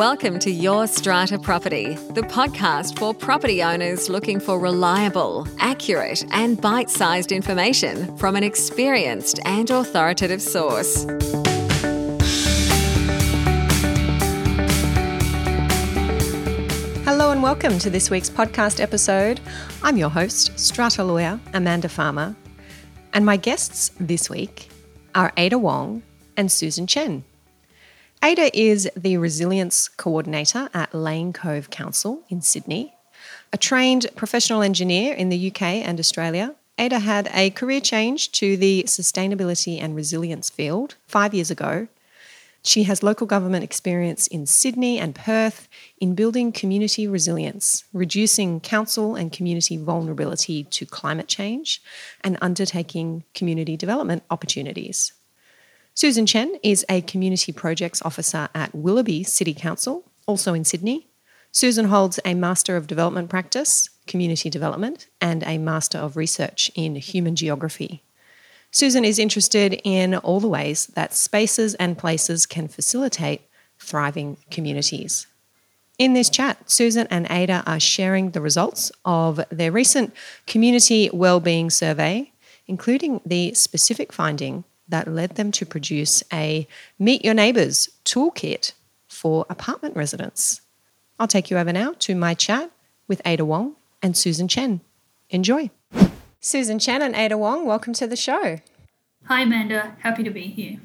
Welcome to Your Strata Property, the podcast for property owners looking for reliable, accurate, and bite sized information from an experienced and authoritative source. Hello and welcome to this week's podcast episode. I'm your host, strata lawyer Amanda Farmer, and my guests this week are Ada Wong and Susan Chen. Ada is the Resilience Coordinator at Lane Cove Council in Sydney. A trained professional engineer in the UK and Australia, Ada had a career change to the sustainability and resilience field five years ago. She has local government experience in Sydney and Perth in building community resilience, reducing council and community vulnerability to climate change, and undertaking community development opportunities. Susan Chen is a Community Projects Officer at Willoughby City Council, also in Sydney. Susan holds a Master of Development Practice, Community Development, and a Master of Research in Human Geography. Susan is interested in all the ways that spaces and places can facilitate thriving communities. In this chat, Susan and Ada are sharing the results of their recent community wellbeing survey, including the specific finding that led them to produce a Meet Your Neighbours toolkit for apartment residents. I'll take you over now to my chat with Ada Wong and Susan Chen. Enjoy. Susan Chen and Ada Wong, welcome to the show. Hi, Amanda. Happy to be here.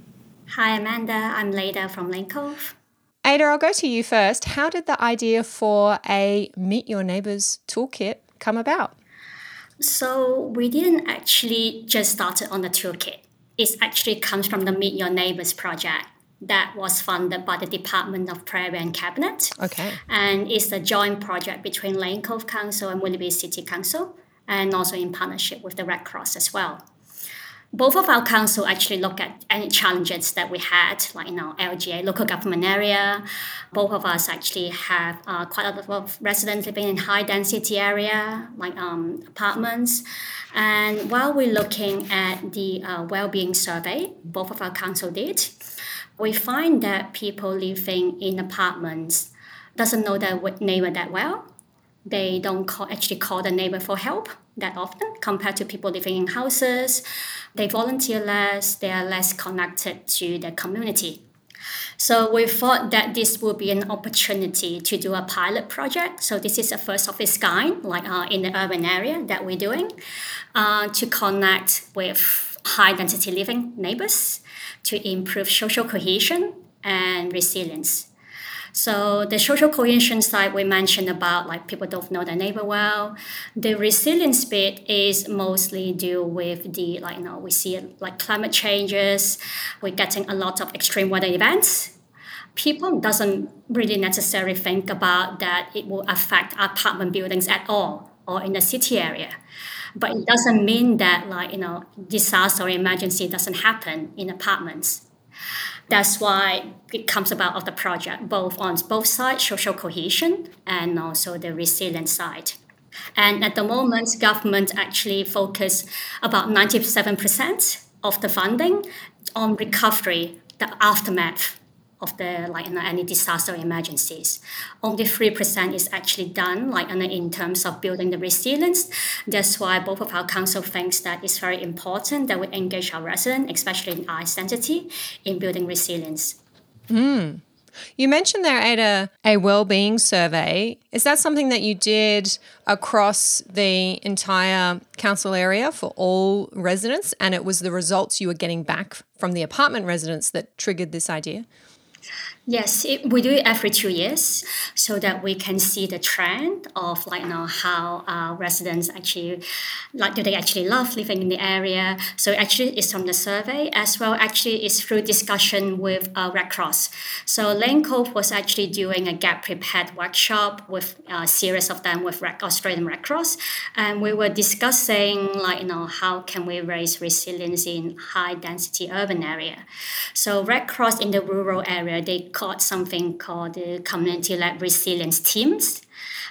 Hi, Amanda. I'm Leda from Lane Cove. Ada, I'll go to you first. How did the idea for a Meet Your Neighbours toolkit come about? So, we didn't actually just start it on the toolkit it actually comes from the Meet Your Neighbors project that was funded by the Department of Premier and Cabinet. Okay. And it's a joint project between Lane Cove Council and Willoughby City Council, and also in partnership with the Red Cross as well both of our council actually look at any challenges that we had, like in our LGA, local government area. Both of us actually have uh, quite a lot of residents living in high density area, like um, apartments. And while we're looking at the uh, well-being survey, both of our council did, we find that people living in apartments doesn't know their neighbor that well. They don't call, actually call the neighbor for help that often compared to people living in houses. They volunteer less, they are less connected to the community. So we thought that this would be an opportunity to do a pilot project. So this is a first of its kind, like uh, in the urban area that we're doing, uh, to connect with high density living neighbors to improve social cohesion and resilience. So the social cohesion side we mentioned about like people don't know their neighbor well. The resilience bit is mostly due with the like you know we see like climate changes. We're getting a lot of extreme weather events. People doesn't really necessarily think about that it will affect apartment buildings at all or in the city area but it doesn't mean that like you know disaster or emergency doesn't happen in apartments that's why it comes about of the project, both on both sides, social cohesion and also the resilience side. And at the moment, government actually focus about 97% of the funding on recovery, the aftermath of the like you know, any disaster emergencies. Only three percent is actually done like you know, in terms of building the resilience. That's why both of our council thinks that it's very important that we engage our residents, especially in our identity, in building resilience. Mm. You mentioned there, Ada, a well-being survey. Is that something that you did across the entire council area for all residents, and it was the results you were getting back from the apartment residents that triggered this idea? Yes, it, we do it every two years so that we can see the trend of like know how uh, residents actually like do they actually love living in the area. So actually, it's from the survey as well. Actually, it's through discussion with uh, Red Cross. So Lane Cove was actually doing a Get Prepared workshop with a series of them with Red, Australian Red Cross, and we were discussing like you know how can we raise resilience in high density urban area. So Red Cross in the rural area they got something called the community-led resilience teams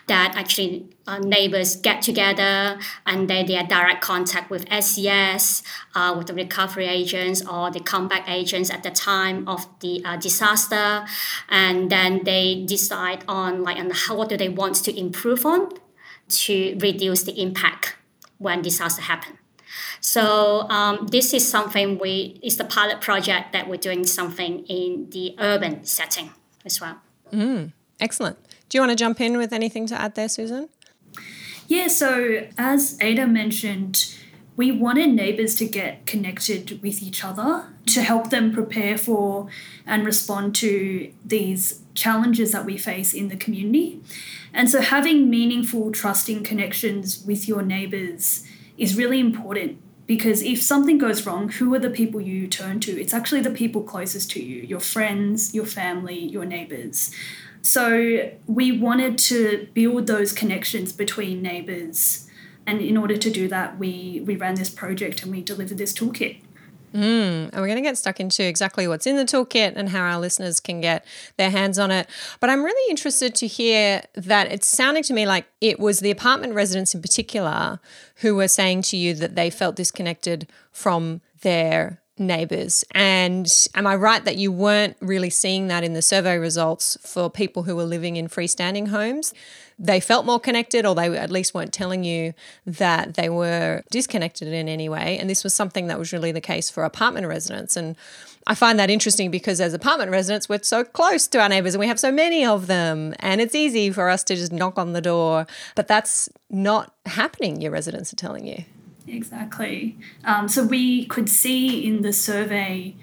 that actually uh, neighbors get together and they, they are direct contact with SES, uh, with the recovery agents or the combat agents at the time of the uh, disaster, and then they decide on like on how what do they want to improve on to reduce the impact when disaster happen. So um, this is something we is the pilot project that we're doing something in the urban setting as well. Mm, excellent. Do you want to jump in with anything to add there, Susan? Yeah, so as Ada mentioned, we wanted neighbours to get connected with each other to help them prepare for and respond to these challenges that we face in the community. And so having meaningful, trusting connections with your neighbours is really important because if something goes wrong, who are the people you turn to? It's actually the people closest to you your friends, your family, your neighbours. So we wanted to build those connections between neighbours. And in order to do that, we, we ran this project and we delivered this toolkit. Mm, and we're going to get stuck into exactly what's in the toolkit and how our listeners can get their hands on it. But I'm really interested to hear that it's sounding to me like it was the apartment residents in particular who were saying to you that they felt disconnected from their neighbors. And am I right that you weren't really seeing that in the survey results for people who were living in freestanding homes? They felt more connected, or they at least weren't telling you that they were disconnected in any way. And this was something that was really the case for apartment residents. And I find that interesting because as apartment residents, we're so close to our neighbors and we have so many of them. And it's easy for us to just knock on the door. But that's not happening, your residents are telling you. Exactly. Um, so we could see in the survey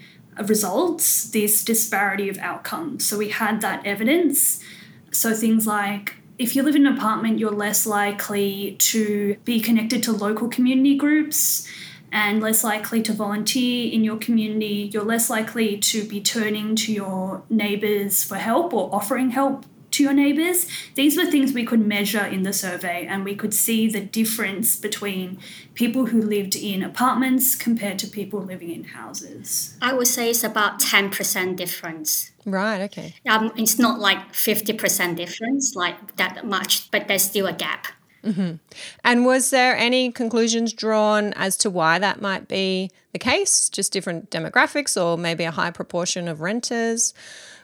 results this disparity of outcomes. So we had that evidence. So things like if you live in an apartment, you're less likely to be connected to local community groups and less likely to volunteer in your community. You're less likely to be turning to your neighbours for help or offering help to your neighbours. These were things we could measure in the survey, and we could see the difference between people who lived in apartments compared to people living in houses. I would say it's about 10% difference. Right, okay. Um, it's not like 50% difference, like that much, but there's still a gap. Mm-hmm. And was there any conclusions drawn as to why that might be the case? Just different demographics or maybe a high proportion of renters?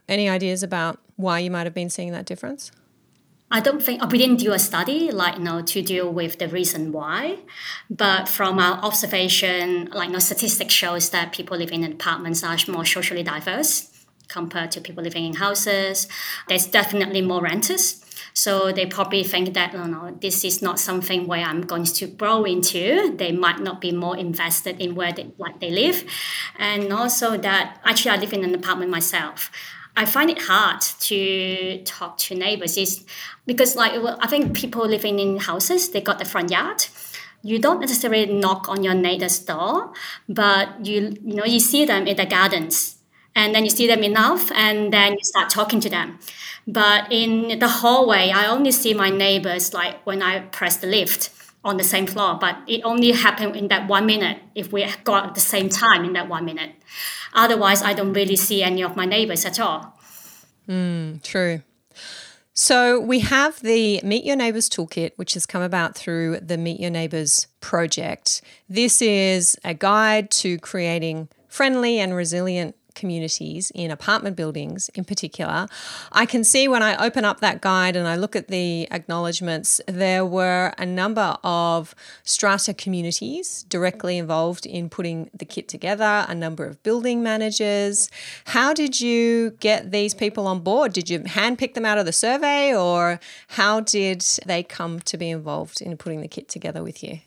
Any ideas about why you might have been seeing that difference? I don't think we didn't do a study like you know to deal with the reason why, but from our observation, like you know, statistics shows that people living in apartments are more socially diverse compared to people living in houses. There's definitely more renters. So they probably think that you know, this is not something where I'm going to grow into. They might not be more invested in where they like they live, and also that actually I live in an apartment myself. I find it hard to talk to neighbors is because like I think people living in houses they got the front yard. You don't necessarily knock on your neighbor's door, but you you know you see them in the gardens, and then you see them enough, and then you start talking to them. But in the hallway, I only see my neighbors like when I press the lift on the same floor, but it only happened in that one minute if we got at the same time in that one minute. Otherwise, I don't really see any of my neighbors at all. Mm, true. So we have the Meet Your Neighbours Toolkit, which has come about through the Meet Your Neighbours project. This is a guide to creating friendly and resilient communities in apartment buildings in particular, I can see when I open up that guide and I look at the acknowledgements, there were a number of strata communities directly involved in putting the kit together, a number of building managers. How did you get these people on board? Did you handpick them out of the survey or how did they come to be involved in putting the kit together with you?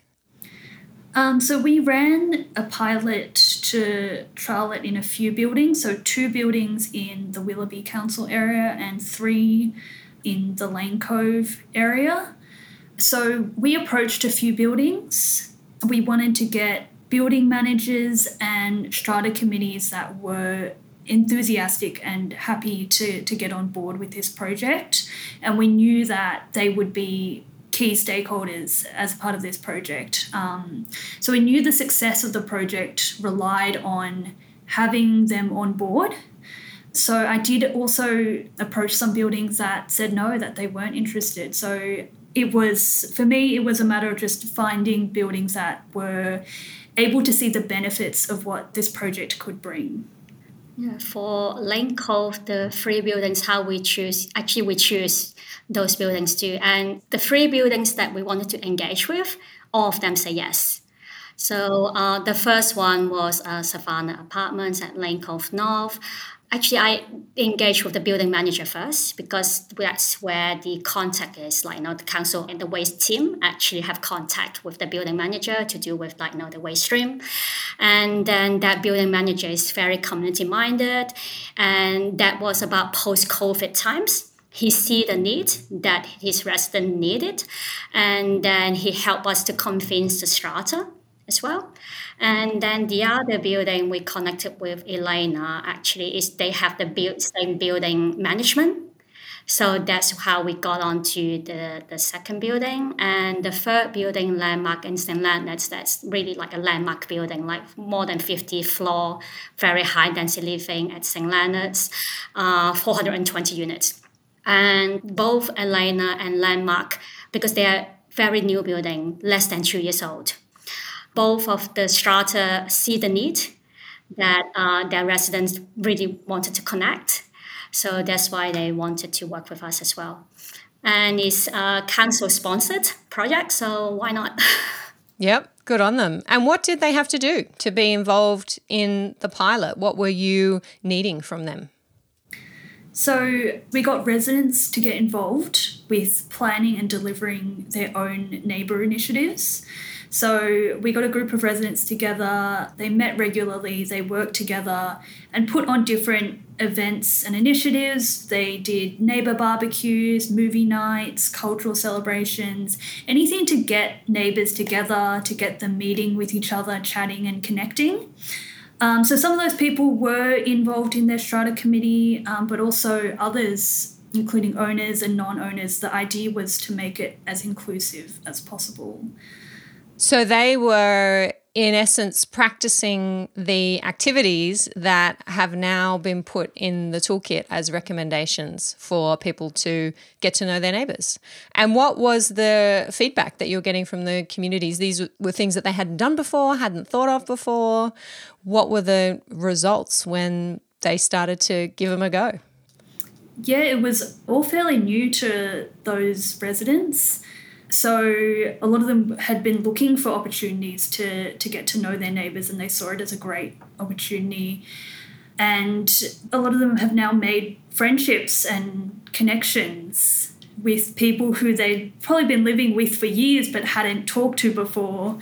Um, so we ran a pilot to trial it in a few buildings. So two buildings in the Willoughby Council area and three in the Lane Cove area. So we approached a few buildings. We wanted to get building managers and strata committees that were enthusiastic and happy to, to get on board with this project. And we knew that they would be key stakeholders as part of this project. Um, so we knew the success of the project relied on having them on board. So I did also approach some buildings that said no, that they weren't interested. So it was, for me, it was a matter of just finding buildings that were able to see the benefits of what this project could bring. Yeah, for Lane Cove, the three buildings, how we choose, actually, we choose those buildings too. And the three buildings that we wanted to engage with, all of them say yes. So uh, the first one was uh, Savannah Apartments at Lane Cove North. Actually, I engaged with the building manager first because that's where the contact is. Like, you know, the council and the waste team actually have contact with the building manager to deal with, like, you know, the waste stream. And then that building manager is very community minded. And that was about post COVID times he see the need that his resident needed and then he helped us to convince the strata as well and then the other building we connected with elena actually is they have the build, same building management. So that's how we got onto the, the second building. And the third building landmark in St Leonards that's really like a landmark building like more than 50 floor very high density living at St Leonards uh, 420 units. And both Elena and Landmark, because they are very new building, less than two years old. Both of the strata see the need that uh, their residents really wanted to connect. So that's why they wanted to work with us as well. And it's a council sponsored project, so why not? Yep, good on them. And what did they have to do to be involved in the pilot? What were you needing from them? So we got residents to get involved with planning and delivering their own neighbour initiatives. So we got a group of residents together, they met regularly, they worked together and put on different events and initiatives. They did neighbour barbecues, movie nights, cultural celebrations, anything to get neighbours together, to get them meeting with each other, chatting and connecting. Um, so some of those people were involved in their strata committee, um, but also others, including owners and non-owners. The idea was to make it as inclusive as possible. So they were in essence, practicing the activities that have now been put in the toolkit as recommendations for people to get to know their neighbours. And what was the feedback that you're getting from the communities? These were things that they hadn't done before, hadn't thought of before. What were the results when they started to give them a go? Yeah, it was all fairly new to those residents. So a lot of them had been looking for opportunities to to get to know their neighbors, and they saw it as a great opportunity. And a lot of them have now made friendships and connections with people who they'd probably been living with for years but hadn't talked to before.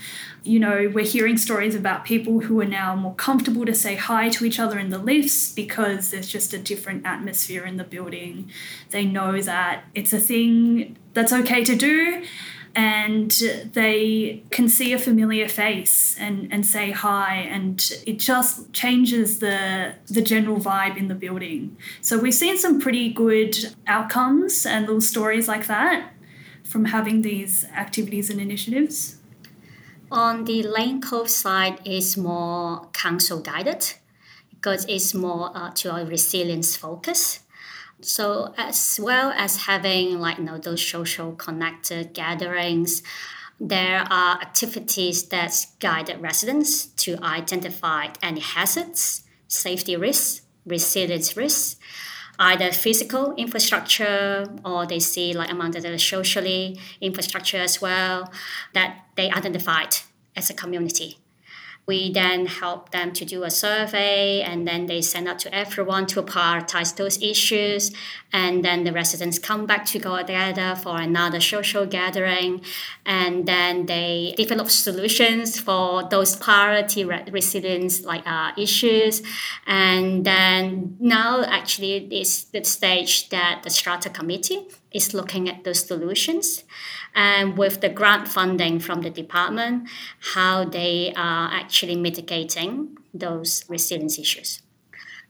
You know, we're hearing stories about people who are now more comfortable to say hi to each other in the lifts because there's just a different atmosphere in the building. They know that it's a thing that's okay to do and they can see a familiar face and, and say hi and it just changes the the general vibe in the building so we've seen some pretty good outcomes and little stories like that from having these activities and initiatives on the Lane Cove side is more council guided because it's more uh, to a resilience focus. So as well as having like you know those social connected gatherings, there are activities that guide residents to identify any hazards, safety risks, resilience risks, either physical infrastructure or they see like among the socially infrastructure as well that they identified as a community. We then help them to do a survey and then they send out to everyone to prioritize those issues. And then the residents come back to go together for another social gathering. And then they develop solutions for those priority re- residents like uh, issues. And then now actually it's the stage that the strata committee is looking at those solutions and with the grant funding from the department, how they are actually mitigating those resilience issues.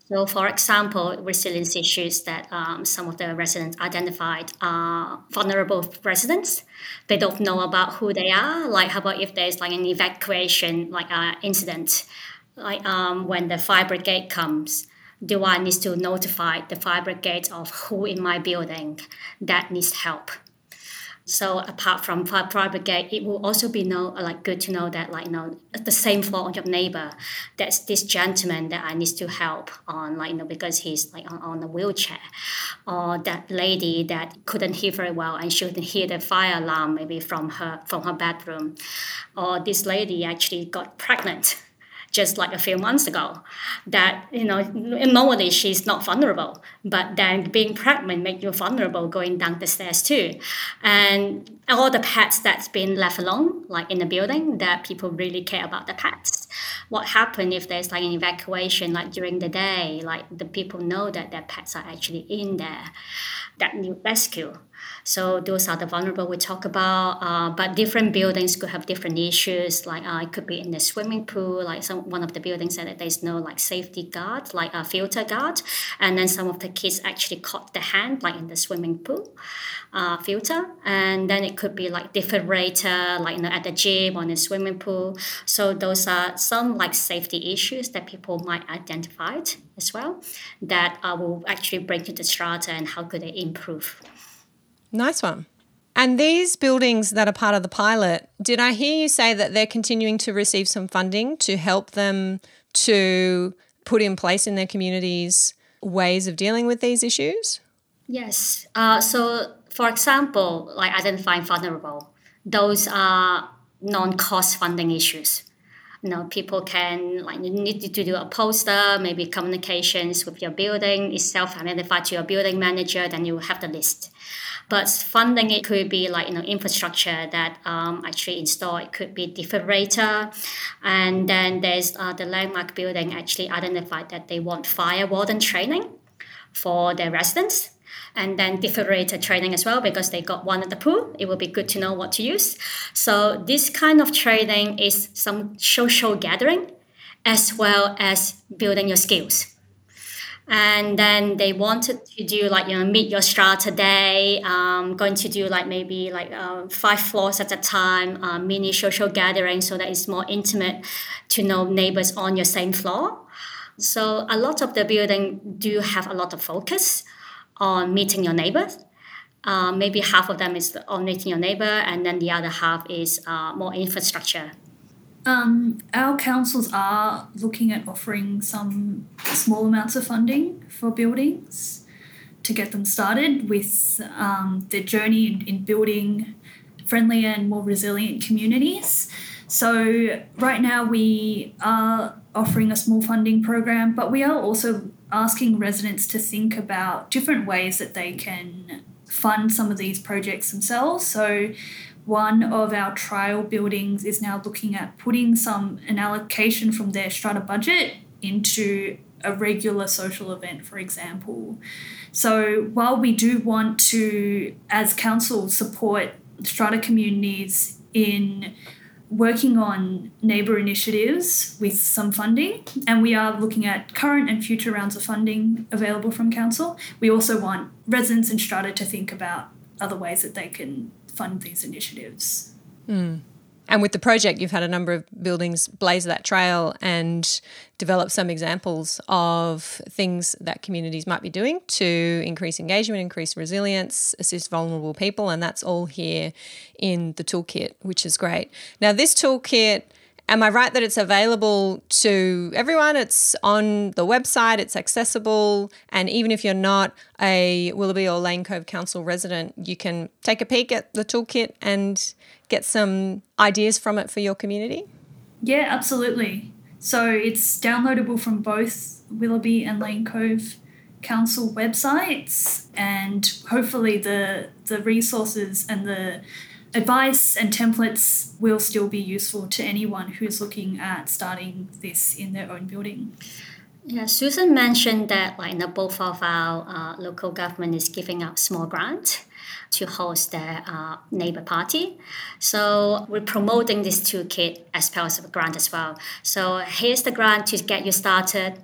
So, for example, resilience issues that um, some of the residents identified are vulnerable residents. They don't know about who they are. Like, how about if there's like an evacuation, like an uh, incident, like um, when the fire brigade comes, do I need to notify the fire brigade of who in my building that needs help? So apart from fire brigade, it will also be know like good to know that like you know the same floor on your neighbor, that's this gentleman that I need to help on like you know because he's like on, on a wheelchair, or that lady that couldn't hear very well and she couldn't hear the fire alarm maybe from her from her bedroom, or this lady actually got pregnant just like a few months ago that you know normally she's not vulnerable but then being pregnant make you vulnerable going down the stairs too. And all the pets that's been left alone like in the building that people really care about the pets. What happened if there's like an evacuation like during the day like the people know that their pets are actually in there that need rescue so those are the vulnerable we talk about. Uh, but different buildings could have different issues. Like uh, it could be in the swimming pool. Like some one of the buildings said there's no like safety guard, like a filter guard, and then some of the kids actually caught the hand like in the swimming pool uh, filter. And then it could be like defibrillator, like you know, at the gym or in the swimming pool. So those are some like safety issues that people might identify as well that uh, will actually bring to the strata and how could they improve. Nice one. And these buildings that are part of the pilot, did I hear you say that they're continuing to receive some funding to help them to put in place in their communities ways of dealing with these issues? Yes. Uh, so, for example, like identifying vulnerable, those are non-cost funding issues. You know, people can like you need to do a poster, maybe communications with your building is self-identified to your building manager, then you have the list. But funding it could be like you know infrastructure that um, actually installed. It could be defibrillator, and then there's uh, the landmark building actually identified that they want fire warden training for their residents and then defibrillator training as well because they got one at the pool. It will be good to know what to use. So this kind of training is some social gathering as well as building your skills and then they wanted to do like you know meet your strata day um, going to do like maybe like uh, five floors at a time uh, mini social gathering so that it's more intimate to know neighbors on your same floor. So a lot of the building do have a lot of focus on meeting your neighbors uh, maybe half of them is on meeting your neighbor and then the other half is uh, more infrastructure um, our councils are looking at offering some small amounts of funding for buildings to get them started with um, their journey in, in building friendlier and more resilient communities. So, right now we are offering a small funding program, but we are also asking residents to think about different ways that they can fund some of these projects themselves. So, one of our trial buildings is now looking at putting some an allocation from their strata budget into a regular social event, for example. So while we do want to, as council, support strata communities in working on neighbour initiatives with some funding, and we are looking at current and future rounds of funding available from council. We also want residents and strata to think about other ways that they can fund these initiatives. Mm. And with the project, you've had a number of buildings blaze that trail and develop some examples of things that communities might be doing to increase engagement, increase resilience, assist vulnerable people. And that's all here in the toolkit, which is great. Now, this toolkit Am I right that it's available to everyone? It's on the website, it's accessible, and even if you're not a Willoughby or Lane Cove Council resident, you can take a peek at the toolkit and get some ideas from it for your community? Yeah, absolutely. So it's downloadable from both Willoughby and Lane Cove Council websites, and hopefully the the resources and the advice and templates will still be useful to anyone who's looking at starting this in their own building. Yeah, Susan mentioned that like the both of our uh, local government is giving out small grants to host their uh, neighbor party. So we're promoting this toolkit as part of a grant as well. So here's the grant to get you started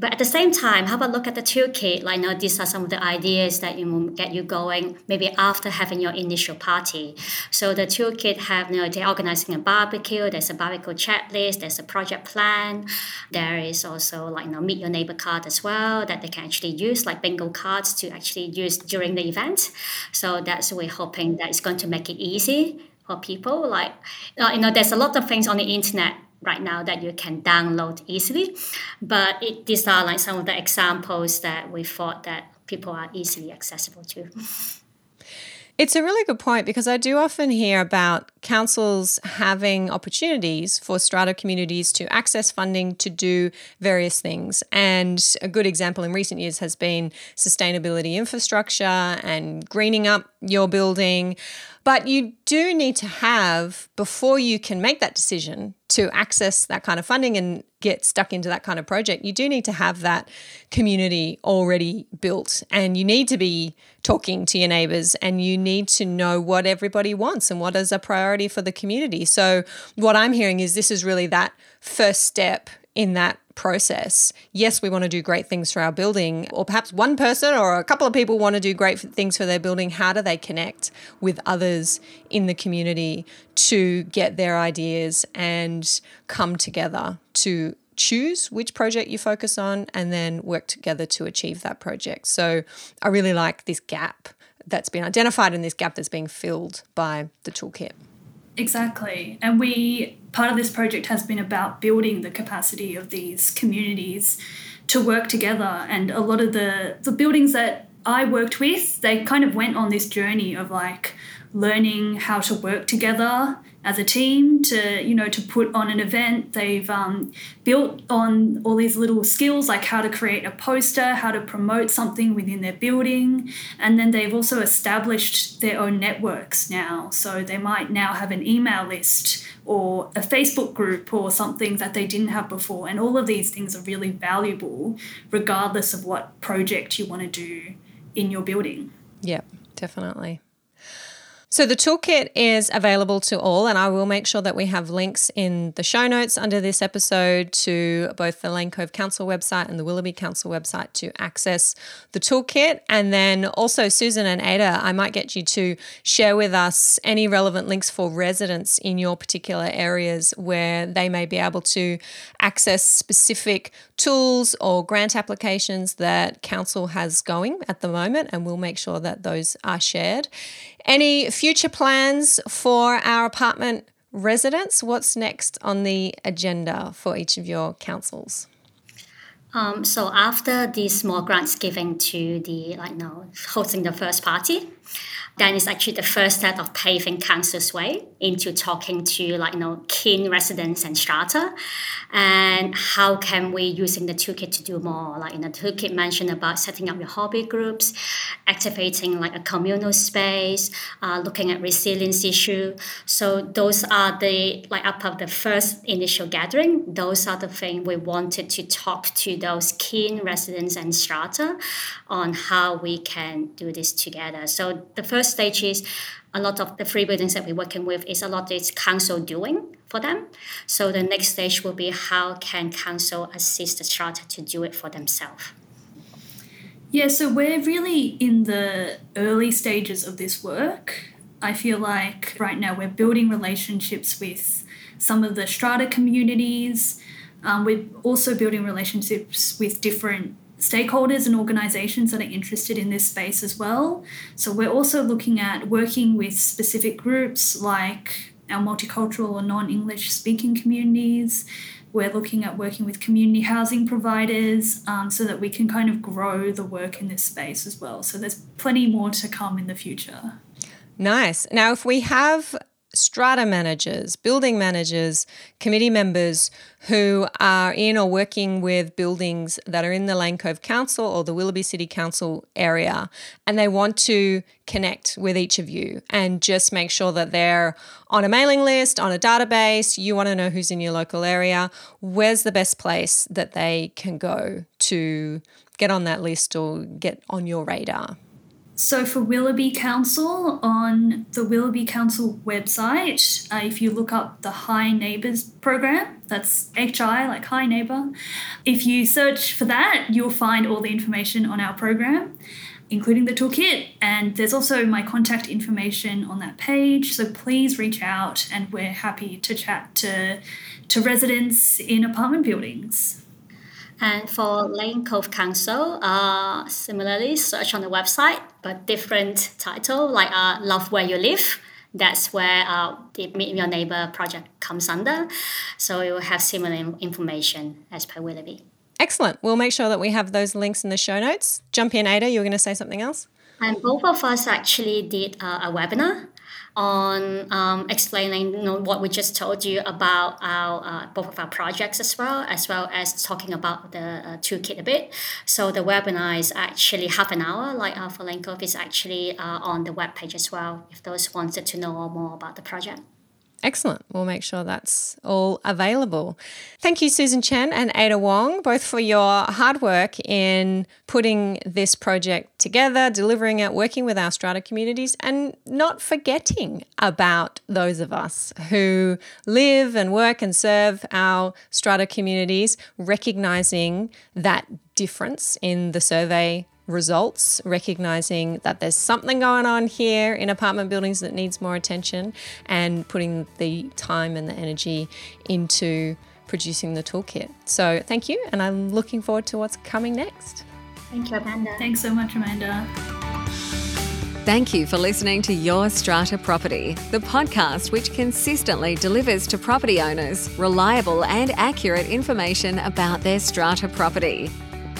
But at the same time, have a look at the toolkit. Like, you know, these are some of the ideas that you get you going maybe after having your initial party. So the toolkit have, you know, they're organizing a barbecue, there's a barbecue checklist, there's a project plan. There is also like, you know, meet your neighbor card as well that they can actually use, like bingo cards to actually use during the event. So that's we're hoping that it's going to make it easy for people. Like, uh, you know, there's a lot of things on the internet right now that you can download easily. But it, these are like some of the examples that we thought that people are easily accessible to. It's a really good point because I do often hear about councils having opportunities for strata communities to access funding to do various things. And a good example in recent years has been sustainability infrastructure and greening up your building. But you do need to have, before you can make that decision to access that kind of funding and get stuck into that kind of project, you do need to have that community already built. And you need to be talking to your neighbors and you need to know what everybody wants and what is a priority for the community. So, what I'm hearing is this is really that first step in that process. Yes, we want to do great things for our building, or perhaps one person or a couple of people want to do great things for their building. How do they connect with others in the community to get their ideas and come together to choose which project you focus on and then work together to achieve that project? So I really like this gap that's been identified and this gap that's being filled by the toolkit. Exactly. And we, part of this project has been about building the capacity of these communities to work together. And a lot of the, the buildings that I worked with, they kind of went on this journey of like learning how to work together as a team to you know to put on an event. They've um, built on all these little skills like how to create a poster how to promote something within their building. And then they've also established their own networks now. So they might now have an email list or a facebook group or something that they didn't have before. And all of these things are really valuable regardless of what project you want to do in your building. Yeah definitely so the toolkit is available to all, and I will make sure that we have links in the show notes under this episode to both the Lane Cove Council website and the Willoughby Council website to access the toolkit. And then also, Susan and Ada, I might get you to share with us any relevant links for residents in your particular areas where they may be able to access specific tools or grant applications that council has going at the moment, and we'll make sure that those are shared. Any future plans for our apartment residents? What's next on the agenda for each of your councils? Um, so after the small grants given to the like now hosting the first party, then it's actually the first step of paving council's way into talking to like you know keen residents and strata. And how can we using the toolkit to do more? Like in the toolkit mentioned about setting up your hobby groups activating like a communal space uh, looking at resilience issue. So those are the like up of the first initial gathering those are the things we wanted to talk to those keen residents and strata on how we can do this together. So the first stage is a lot of the free buildings that we're working with is a lot is council doing for them. So the next stage will be how can council assist the strata to do it for themselves. Yeah, so we're really in the early stages of this work. I feel like right now we're building relationships with some of the strata communities. Um, we're also building relationships with different stakeholders and organizations that are interested in this space as well. So we're also looking at working with specific groups like our multicultural or non English speaking communities. We're looking at working with community housing providers um, so that we can kind of grow the work in this space as well. So there's plenty more to come in the future. Nice. Now, if we have strata managers, building managers, committee members who are in or working with buildings that are in the Lane Cove Council or the Willoughby City Council area, and they want to connect with each of you and just make sure that they're on a mailing list, on a database. You want to know who's in your local area. Where's the best place that they can go to get on that list or get on your radar? So, for Willoughby Council, on the Willoughby Council website, uh, if you look up the Hi Neighbours program, that's HI, like Hi Neighbour, if you search for that, you'll find all the information on our program, including the toolkit. And there's also my contact information on that page. So, please reach out, and we're happy to chat to, to residents in apartment buildings. And for Lane Cove Council, uh, similarly, search on the website, but different title, like uh, Love Where You Live. That's where uh, the Meet Your Neighbor project comes under. So it will have similar information as per Willoughby. Excellent. We'll make sure that we have those links in the show notes. Jump in, Ada. You were going to say something else? And both of us actually did uh, a webinar on um, explaining you know, what we just told you about our uh, both of our projects as well, as well as talking about the uh, toolkit a bit. So the webinar is actually half an hour, like Lane Cove is actually uh, on the web page as well. If those wanted to know more about the project. Excellent. We'll make sure that's all available. Thank you, Susan Chen and Ada Wong, both for your hard work in putting this project together, delivering it, working with our strata communities, and not forgetting about those of us who live and work and serve our strata communities, recognizing that difference in the survey results, recognizing that there's something going on here in apartment buildings that needs more attention, and putting the time and the energy into producing the toolkit. So, thank you, and I'm looking forward to what's coming next. Thank you, Amanda. Thanks so much, Amanda. Thank you for listening to Your Strata Property, the podcast which consistently delivers to property owners reliable and accurate information about their strata property.